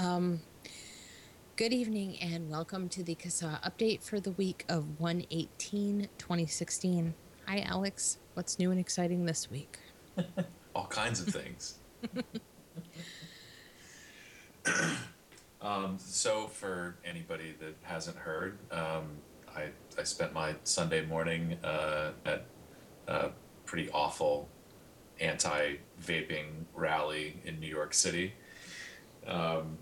Um, good evening and welcome to the CASA update for the week of 118 2016. Hi, Alex. What's new and exciting this week? All kinds of things. um, so, for anybody that hasn't heard, um, I, I spent my Sunday morning uh, at a pretty awful anti vaping rally in New York City. Um,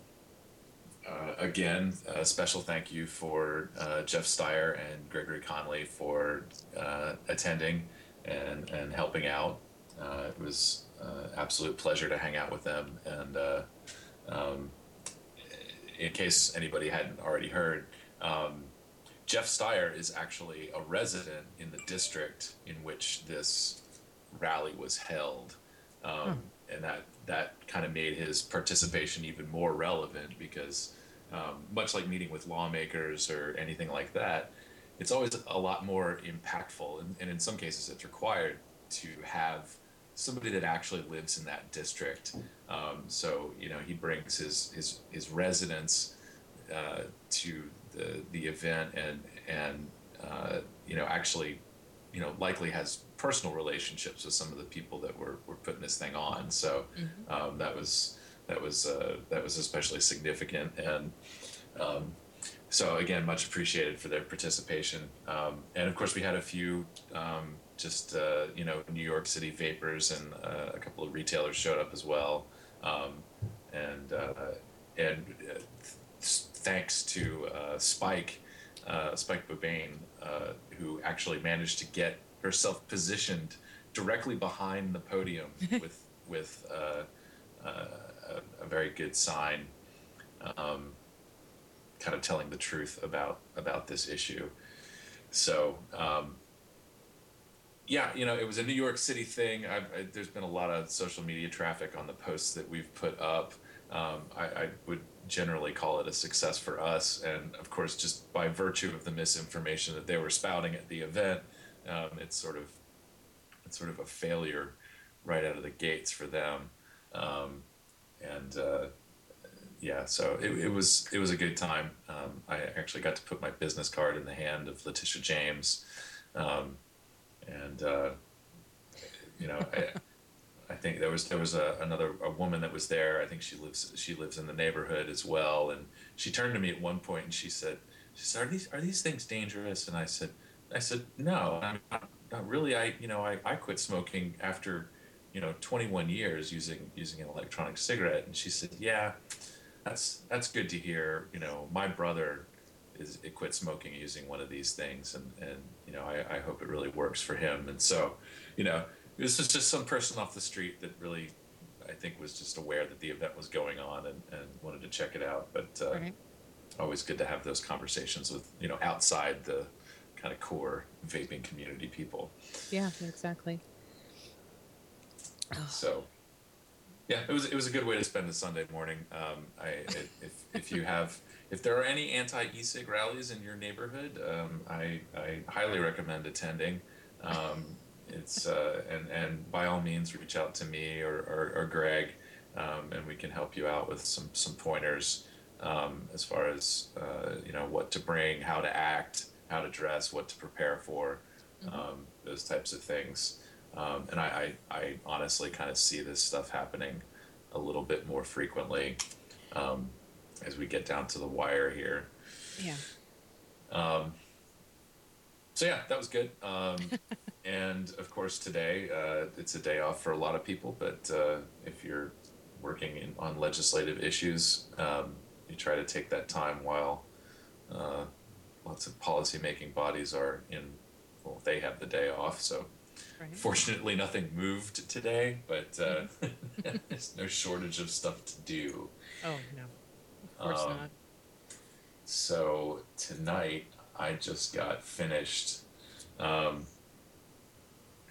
uh, again, a special thank you for uh, Jeff Stier and Gregory Conley for uh, attending and, and helping out. Uh, it was uh, absolute pleasure to hang out with them. And uh, um, in case anybody hadn't already heard, um, Jeff Stier is actually a resident in the district in which this rally was held. Um, hmm. And that, that kind of made his participation even more relevant because um, much like meeting with lawmakers or anything like that, it's always a lot more impactful, and, and in some cases, it's required to have somebody that actually lives in that district. Um, so you know, he brings his his his residents uh, to the the event, and and uh, you know, actually, you know, likely has personal relationships with some of the people that were were putting this thing on. So mm-hmm. um, that was that was uh, that was especially significant. And um, so again much appreciated for their participation. Um, and of course we had a few um, just uh, you know New York City vapors and uh, a couple of retailers showed up as well. Um, and uh, and uh, thanks to uh, Spike Spike Babaian who actually managed to get herself positioned directly behind the podium with with a, a very good sign, um, kind of telling the truth about about this issue. So um, yeah, you know, it was a New York City thing. I, there's been a lot of social media traffic on the posts that we've put up. Um, I, I, would generally call it a success for us, and of course, just by virtue of the misinformation that they were spouting at the event, um, it's sort of it's sort of a failure right out of the gates for them. Um, and uh, yeah, so it, it was it was a good time. Um, I actually got to put my business card in the hand of Letitia James, um, and uh, you know, I, I think there was there was a, another a woman that was there. I think she lives she lives in the neighborhood as well, and she turned to me at one point and she said, "She said, are these are these things dangerous?" And I said, "I said no, I'm not, not really. I you know I, I quit smoking after." You know 21 years using using an electronic cigarette. And she said yeah that's that's good to hear. You know my brother is it quit smoking using one of these things and and you know I, I hope it really works for him. And so you know this is just some person off the street that really I think was just aware that the event was going on and, and wanted to check it out. But uh, right. always good to have those conversations with you know outside the kind of core vaping community people. Yeah exactly so, yeah, it was it was a good way to spend a Sunday morning. Um, I if if you have if there are any anti e-cig rallies in your neighborhood, um, I I highly recommend attending. Um, it's uh, and and by all means reach out to me or or, or Greg, um, and we can help you out with some some pointers um, as far as uh, you know what to bring, how to act, how to dress, what to prepare for, mm-hmm. Um, those types of things. Um, and I, I, I, honestly kind of see this stuff happening a little bit more frequently um, as we get down to the wire here. Yeah. Um, so yeah, that was good. Um, and of course, today uh, it's a day off for a lot of people. But uh, if you're working in, on legislative issues, um, you try to take that time while uh, lots of policymaking bodies are in. Well, they have the day off, so Right. Fortunately, nothing moved today, but uh, there's no shortage of stuff to do. Oh no, of course um, not. So tonight, I just got finished. Um,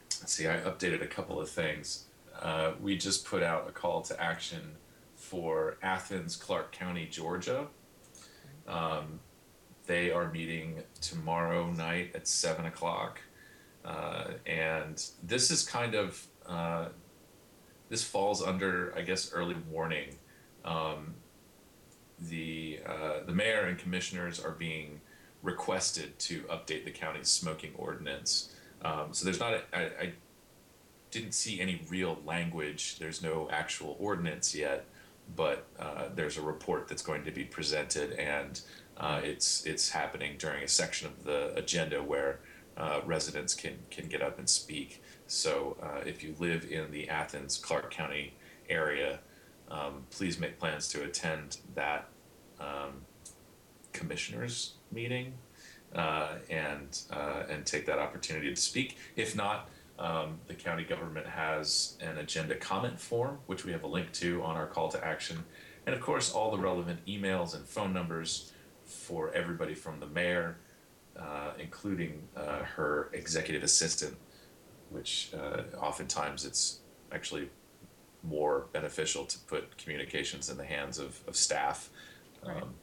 see, I updated a couple of things. Uh, we just put out a call to action for Athens, Clarke County, Georgia. Um, they are meeting tomorrow night at seven o'clock uh, and this is kind of uh, this falls under, I guess, early warning. Um, the mayor and commissioners are being requested to update the county's smoking ordinance. Um, so there's not, a, I, I didn't see any real language. There's no actual ordinance yet, but uh, there's a report that's going to be presented, and uh, it's it's happening during a section of the agenda where uh, residents can can get up and speak. So uh, if you live in the Athens Clarke County area, um, please make plans to attend that um, commissioners meeting uh, and uh, and take that opportunity to speak. If not, um, the county government has an agenda comment form, which we have a link to on our call to action, and of course all the relevant emails and phone numbers for everybody from the mayor, uh, including uh, her executive assistant, which uh, oftentimes it's actually more beneficial to put communications in the hands of, of staff. Right. Um,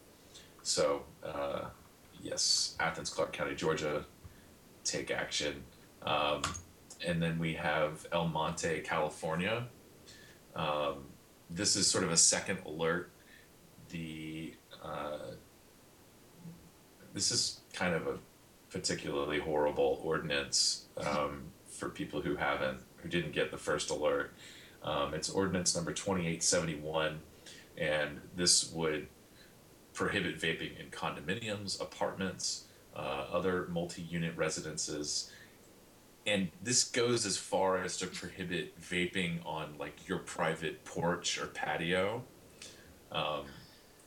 so, uh, yes, Athens, Clarke County, Georgia, take action. Um, and then we have El Monte, California. Um, this is sort of a second alert. The uh, this is kind of a particularly horrible ordinance um, for people who haven't who didn't get the first alert. Um, it's ordinance number twenty eight seventy one, and this would prohibit vaping in condominiums, apartments, uh, other multi unit residences. And this goes as far as to prohibit vaping on like your private porch or patio. Um,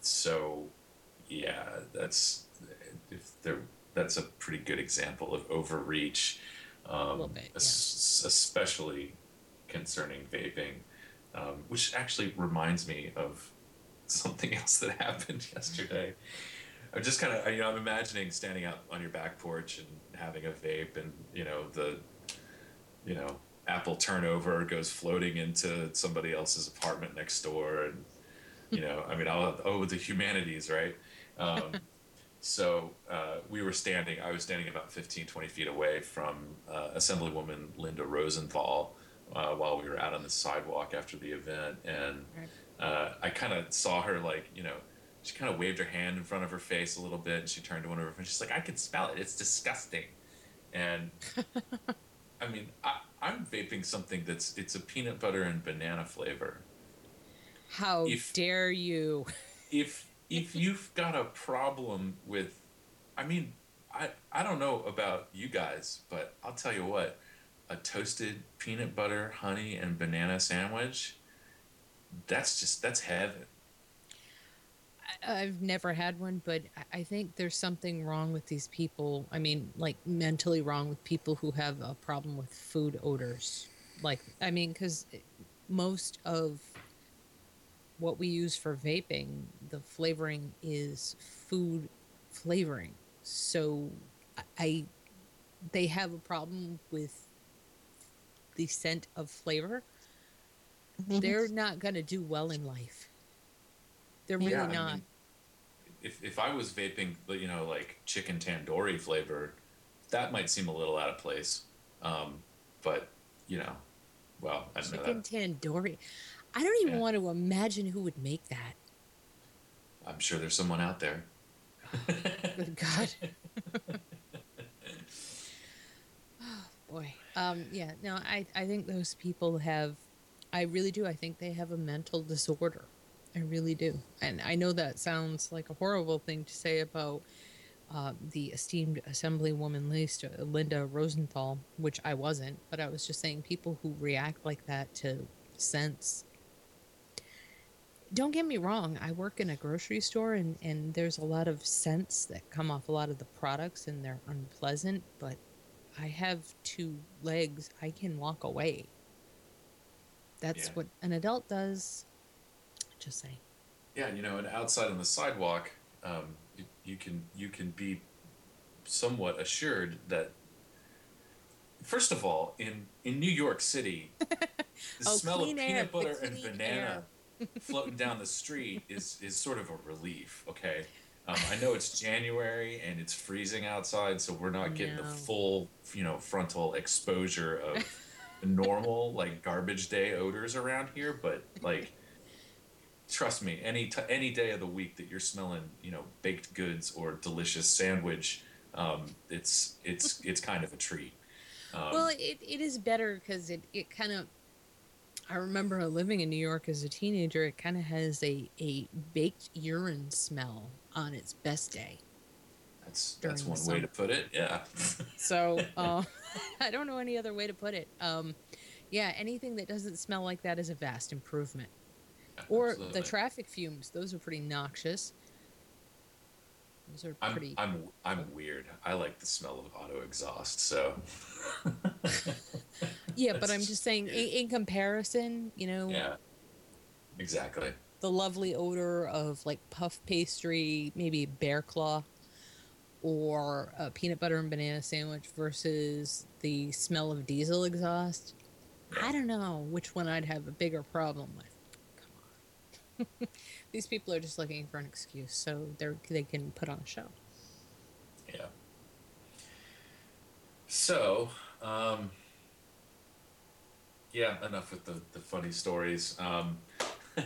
so, yeah, that's if there that's a pretty good example of overreach, um, bit, es- especially concerning vaping, um, which actually reminds me of something else that happened yesterday. I'm just kind of, you know, I'm imagining standing out on your back porch and having a vape, and you know the, you know, apple turnover goes floating into somebody else's apartment next door, and you know, I mean, I'll, oh, the humanities, right? Um, so uh, we were standing, I was standing about 15, 20 feet away from uh, Assemblywoman Linda Rosenthal uh, while we were out on the sidewalk after the event. And uh, I kind of saw her, like, you know, she kind of waved her hand in front of her face a little bit and she turned to one of her friends. She's like, I can smell it. It's disgusting. And I mean, I, I'm vaping something that's, it's a peanut butter and banana flavor. How If- dare you? if if you've got a problem with i mean i i don't know about you guys but i'll tell you what a toasted peanut butter honey and banana sandwich that's just that's heaven I've never had one, but I think there's something wrong with these people. I mean, like mentally wrong with people who have a problem with food odors. Like, I mean, because most of what we use for vaping, the flavoring is food flavoring. So I- I, they have a problem with the scent of flavor. They're not going to do well in life. They're really Yeah, I not. mean, if if i was vaping you know like chicken tandoori flavor that might seem a little out of place um but you know well i don't know Chicken that. tandoori. I don't even Yeah. want to imagine who would make that. i'm sure there's someone out there Good God. oh, boy. Um, yeah, no, I, I think those people have, I really do. I think they have a mental disorder. I really do. And I know that sounds like a horrible thing to say about uh, the esteemed Assemblywoman Lisa- Linda Rosenthal, which I wasn't, but I was just saying people who react like that to scents don't get me wrong i work in a grocery store and, and there's a lot of scents that come off a lot of the products and they're unpleasant but i have two legs i can walk away that's Yeah. what an adult does just saying Yeah, you know, and outside on the sidewalk, um, you, you can you can be somewhat assured that. First of all, in in New York City, the Oh, smell of air, peanut butter and banana floating down the street is is sort of a relief. Okay, um, I know it's January and it's freezing outside, so we're not getting the full you know frontal exposure of normal like garbage day odors around here, but like trust me, any t- any day of the week that you're smelling, you know, baked goods or delicious sandwich, um, it's it's it's kind of a treat. Um, well, it, it is better because it, it kind of. I remember living in New York as a teenager. It kind of has a, a baked urine smell on its best day. that's that's one way to put it. Yeah. So uh, I don't know any other way to put it. Um, yeah, anything that doesn't smell like that is a vast improvement. Or Absolutely. the traffic fumes; those are pretty noxious. Those are I'm pretty. I'm I'm weird. I like the smell of auto exhaust. So yeah, but I'm just saying, in, in comparison, you know, yeah, exactly. the lovely odor of like puff pastry, maybe bear claw, or a peanut butter and banana sandwich versus the smell of diesel exhaust. I don't know which one I'd have a bigger problem with. Come on. These people are just looking for an excuse so they they can put on a show. Yeah. So, um, yeah, enough with the, the funny stories. Um,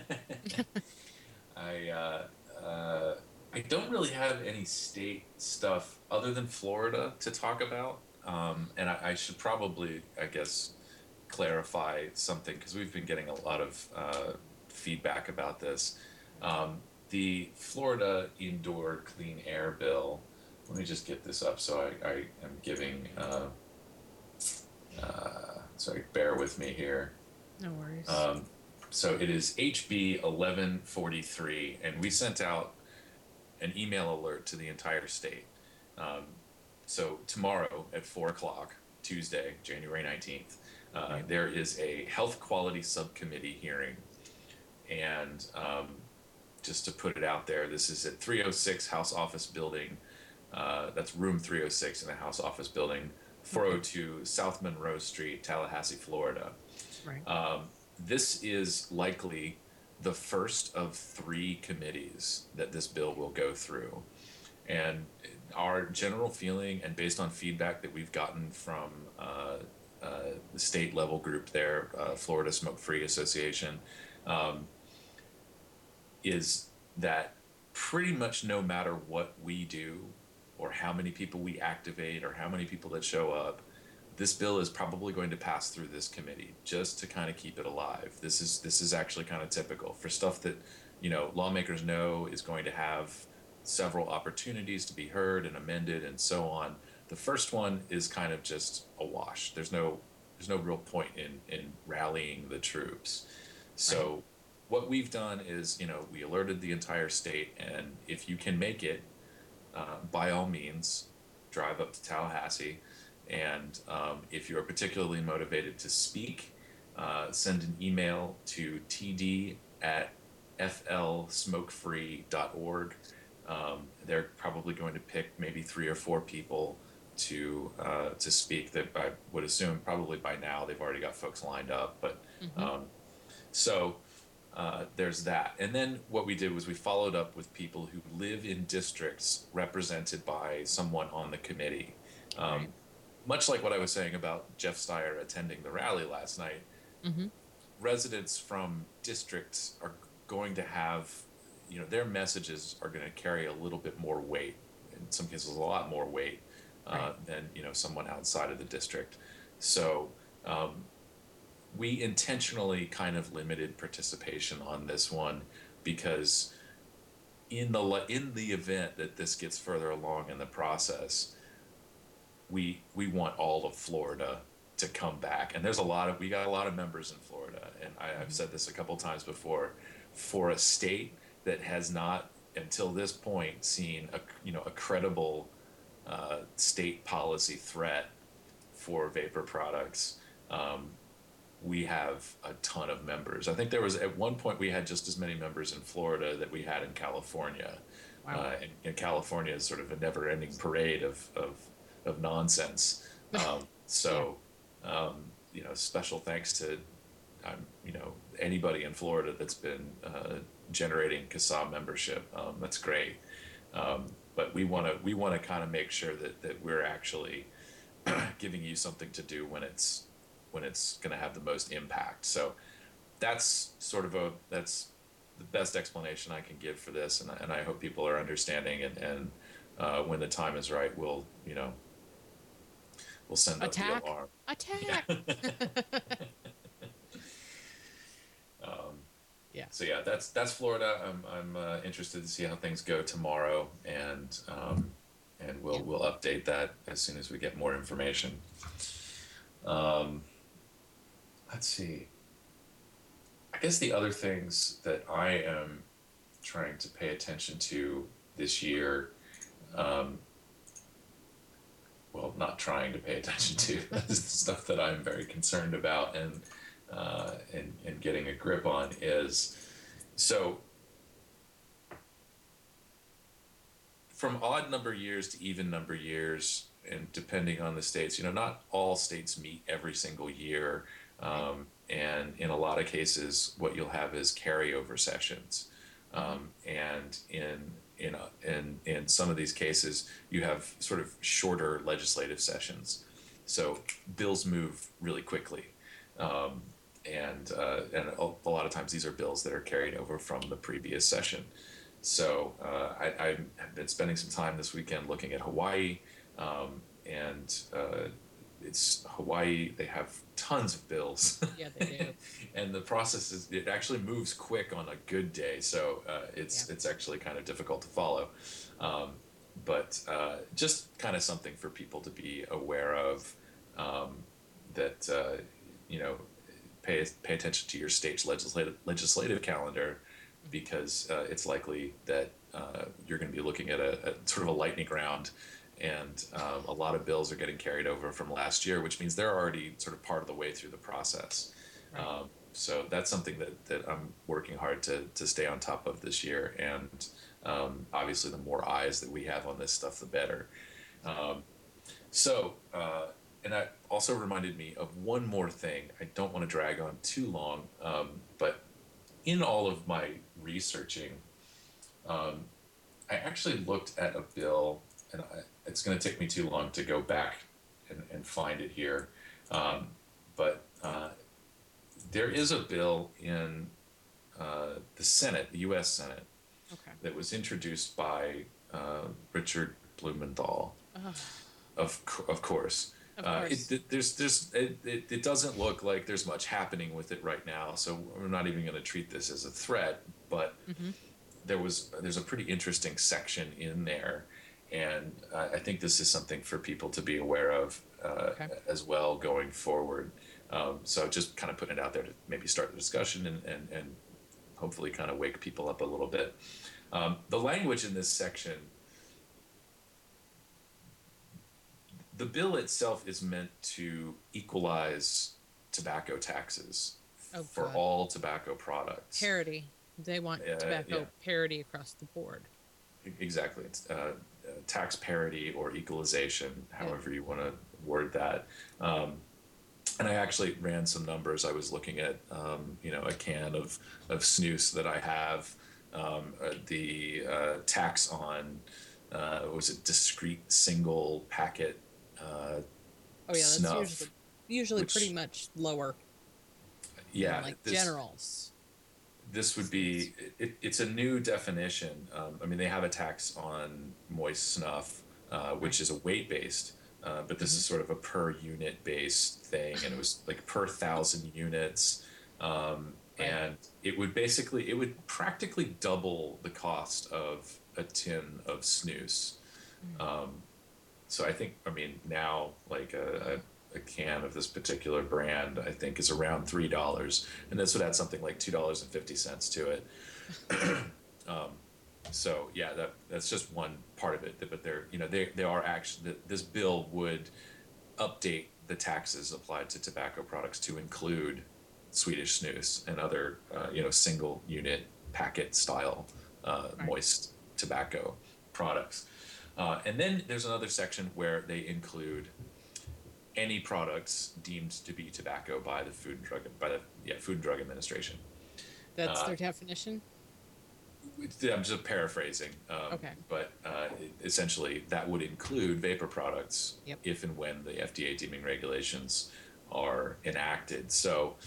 I uh, uh, I don't really have any state stuff other than Florida to talk about, um, and I, I should probably, I guess, clarify something because we've been getting a lot of uh, feedback about this. Um, the Florida indoor clean air bill. Let me just get this up so I, I am giving. Uh, uh, sorry, bear with me here. No worries. Um, so it is HB 1143, and we sent out an email alert to the entire state. Um, so tomorrow at 4 o'clock, Tuesday, January 19th, uh, there is a health quality subcommittee hearing. And um, just to put it out there, this is at 306 House Office Building. Uh, that's room 306 in the House Office Building, 402 South Monroe Street, Tallahassee, Florida. right. Um, this is likely the first of three committees that this bill will go through. And our general feeling, and based on feedback that we've gotten from uh, uh, the state level group there, uh, Florida Smoke Free Association, um, is that pretty much no matter what we do, or how many people we activate, or how many people that show up, this bill is probably going to pass through this committee just to kind of keep it alive. This is this is actually kind of typical for stuff that you know lawmakers know is going to have several opportunities to be heard and amended and so on. The first one is kind of just a wash. There's no there's no real point in in rallying the troops. So what we've done is you know we alerted the entire state and if you can make it uh, by all means drive up to Tallahassee and um, if you're particularly motivated to speak, uh, send an email to td at flsmokefree.org. Um, they're probably going to pick maybe three or four people to uh, to speak. That I would assume probably by now they've already got folks lined up. But um, so uh, there's that. And then what we did was we followed up with people who live in districts represented by someone on the committee. Um, Right. Much like what I was saying about Jeff Stier attending the rally last night, hmm residents from districts are going to have, you know, their messages are going to carry a little bit more weight. In some cases, a lot more weight uh, Right. than you know someone outside of the district. So um, we intentionally kind of limited participation on this one because in the in the event that this gets further along in the process, we we want all of Florida to come back. And there's a lot of we got a lot of members in Florida, and I, I've said this a couple times before. For a state that has not until this point seen a you know a credible uh, state policy threat for vapor products, um, we have a ton of members. I think there was at one point we had just as many members in Florida that we had in California. Wow. Uh, and, and California is sort of a never-ending parade of of, of nonsense. Um, so, um, you know, special thanks to, um, you know, anybody in Florida that's been uh, generating CASA membership. Um, that's great. Um, but we want to we want to kind of make sure that that we're actually giving you something to do when it's when it's going to have the most impact. So that's sort of a that's the best explanation I can give for this, and, and I hope people are understanding. And, and uh, when the time is right, we'll you know we'll send up Attack. the alarm. Attack. Um, Yeah. So yeah, that's that's Florida. I'm I'm uh, interested to see how things go tomorrow, and um, and we'll Yeah. we'll update that as soon as we get more information. Um, let's see. I guess the other things that I am trying to pay attention to this year, um, well, not trying to pay attention to, is stuff that I'm very concerned about and uh, and and getting a grip on is so from odd number years to even number years and depending on the states you know not all states meet every single year um, and in a lot of cases what you'll have is carryover sessions. Um, and in in, a, in in some of these cases you have sort of shorter legislative sessions. So bills move really quickly. Um, and uh, and a, a lot of times these are bills that are carried over from the previous session. So uh, I, I have been spending some time this weekend looking at Hawaii, um, and uh, it's Hawaii. They have tons of bills. Yeah, they do. and the process is it actually moves quick on a good day. So uh, it's Yeah. it's actually kind of difficult to follow. Um, but uh, just kind of something for people to be aware of um, that uh, you know pay pay attention to your state's legislative legislative calendar because uh, it's likely that uh, you're going to be looking at a, a sort of a lightning round and um, a lot of bills are getting carried over from last year which means they're already sort of part of the way through the process Right. um, so that's something that, that I'm working hard to, to stay on top of this year and um, obviously the more eyes that we have on this stuff the better um, so, uh, and that also reminded me of one more thing. I don't want to drag on too long, um, but in all of my researching, um, I actually looked at a bill, and I, it's going to take me too long to go back and, and find it here. Um, but uh, there is a bill in uh, the Senate, the U.S. Senate, Okay. that was introduced by uh, Richard Blumenthal Oh, of of course. Of uh, course. It, it- there's there's it, it, it doesn't look like there's much happening with it right now, so we're not even going to treat this as a threat. But Mhm. there was there's a pretty interesting section in there, and I I think this is something for people to be aware of uh, Okay. as well going forward. Um, so just kind of putting it out there to maybe start the discussion and and, and hopefully kind of wake people up a little bit. Um, the language in this section the bill itself is meant to equalize tobacco taxes Oh, for God. all tobacco products. parity. They want Uh, tobacco yeah. parity across the board. Exactly. It's uh, uh, tax parity or equalization, however you want to word that. Um, and I actually ran some numbers. I was looking at, um, you know, a can of, of snus that I have, um, uh, the uh, tax on, uh, was it discrete single packet uh, Oh yeah, that's Snuff, usually usually which- pretty much lower. yeah, like this- generals. This would be it, it's a new definition. Um, i mean they have a tax on moist snuff uh, which is a weight based uh, but this is sort of a per unit based thing and it was like per thousand units. Um, and it would basically it would practically double the cost of a tin of snus. Um, so i think i mean now like a, a, a can of this particular brand i think is around three dollars and this would add something like two dollars and fifty cents to it um, so yeah that that's just one part of it but they're you know they, they are actually this bill would update the taxes applied to tobacco products to include Swedish snus and other uh, you know single unit packet style uh, Right. moist tobacco products. Uh, and then there's another section where they include any products deemed to be tobacco by the Food and Drug by the yeah Food and Drug Administration. That's uh, their definition. I'm just paraphrasing. Um, Okay. But uh, essentially, that would include vapor products Yep. if and when the FDA deeming regulations are enacted. So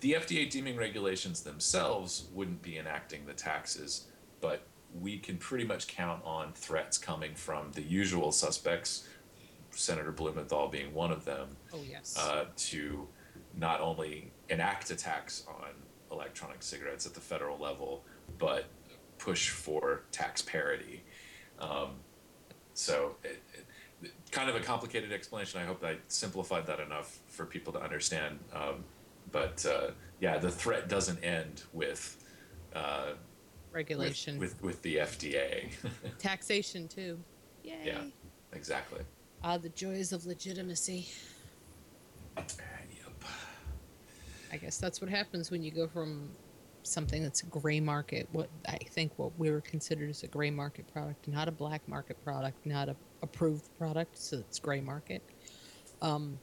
the FDA deeming regulations themselves wouldn't be enacting the taxes, but we can pretty much count on threats coming from the usual suspects, Senator Blumenthal being one of them, Oh yes. uh, to not only enact a tax on electronic cigarettes at the federal level, but push for tax parity. Um, so, it, it, kind of a complicated explanation. I hope I simplified that enough for people to understand. Um, but uh, yeah, the threat doesn't end with uh, with, Regulation. with with the FDA. Taxation too. Yay. yeah, exactly. Ah, the joys of legitimacy. Yep. I guess that's what happens when you go from something that's a gray market, what I think what we were considered as a gray market product, not a black market product, not a approved product, so it's gray market, um,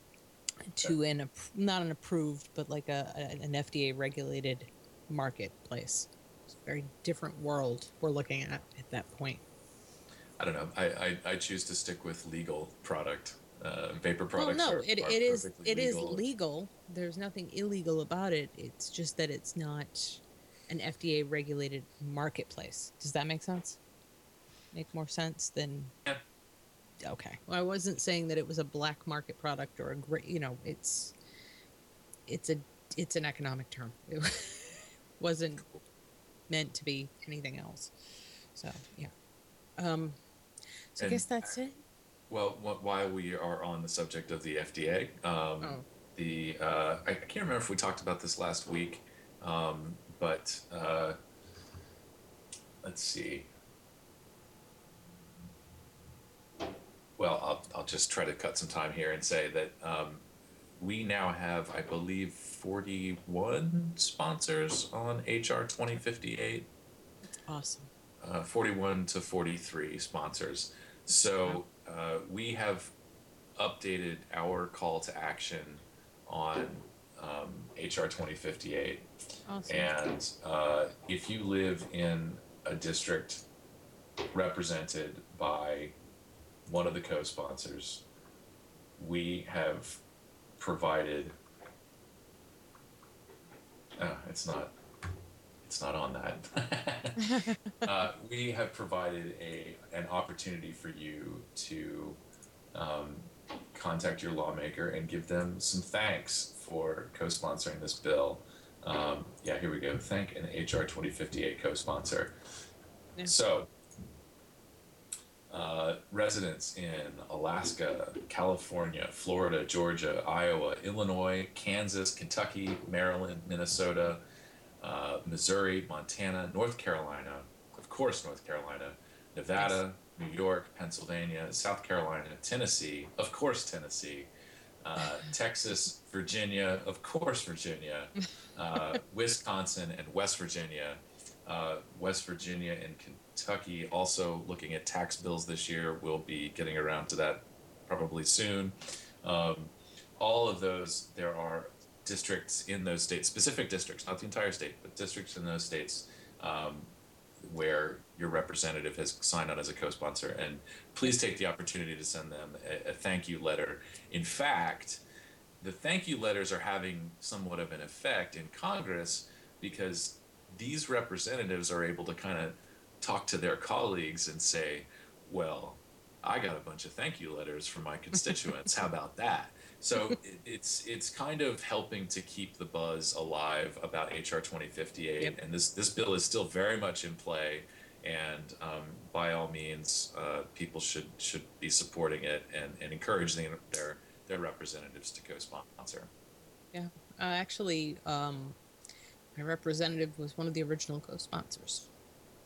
to an not an approved, but like a, a- an FDA regulated marketplace. It's a very different world we're looking at at that point. I don't know. I, I, I choose to stick with legal product. Uh, vapor Well, no, are, it, are it is it is legal. legal. There's nothing illegal about it. It's just that it's not an FDA regulated marketplace. Does that make sense? Make more sense than Yeah. okay. Well, I wasn't saying that it was a black market product or a great. You know, it's it's a it's an economic term. It wasn't meant to be anything else. So yeah. Um. I And- guess that's it. Well, wh- while we are on the subject of the FDA, um, Oh. the uh, I, I can't remember if we talked about this last week, um, but uh, let's see. Well, I'll, I'll just try to cut some time here and say that um, we now have, I believe, 41 sponsors on HR 2058 Awesome. uh, 41 to 43 sponsors. So uh, we have updated our call to action on um, HR 2058. Awesome. And uh, if you live in a district represented by one of the co sponsors, we have provided. Oh, it's not. It's not on that. uh, we have provided a an opportunity for you to um, contact your lawmaker and give them some thanks for co-sponsoring this bill. Um, yeah, here we go. Thank an HR 2058 co-sponsor. Yeah. So, uh, residents in Alaska, California, Florida, Georgia, Iowa, Illinois, Kansas, Kentucky, Maryland, Minnesota, uh, Missouri, Montana, North Carolina, of course, North Carolina, Nevada, New York, Pennsylvania, South Carolina, Tennessee, of course, Tennessee, uh, Texas, Virginia, of course, Virginia, uh, Wisconsin, and West Virginia. Uh, West Virginia and Kentucky also looking at tax bills this year. We'll be getting around to that probably soon. Um, all of those, there are districts in those states, specific districts, not the entire state, but districts in those states um, where your representative has signed on as a co-sponsor. And please take the opportunity to send them a, a thank you letter. In fact, the thank you letters are having somewhat of an effect in Congress because these representatives are able to kind of talk to their colleagues and say, well, I got a bunch of thank you letters from my constituents. How about that? So it, it's it's kind of helping to keep the buzz alive about HR 2058, Yep. and this this bill is still very much in play. And um, by all means, uh, people should should be supporting it and, and encouraging their their representatives to co-sponsor. Yeah, uh, actually, um, my representative was one of the original co-sponsors.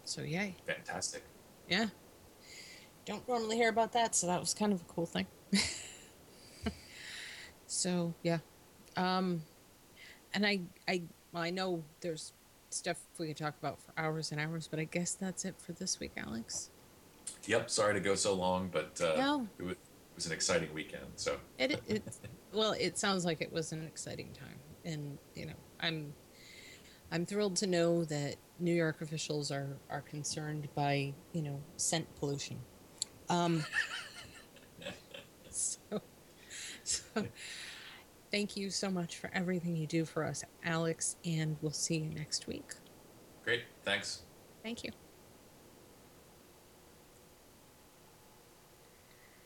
So yay! Fantastic. Yeah, don't normally hear about that, so that was kind of a cool thing. so yeah, um, and I, I, well, I know there's stuff we could talk about for hours and hours, but I guess that's it for this week, Alex. Yep. Sorry to go so long, but uh, No. it, was, it was an exciting weekend. So It, it, well, it sounds like it was an exciting time, and you know, I'm, I'm thrilled to know that New York officials are are concerned by you know scent pollution. Um, so, Thank you so much for everything you do for us, Alex, and we'll see you next week. Great. Thanks. Thank you.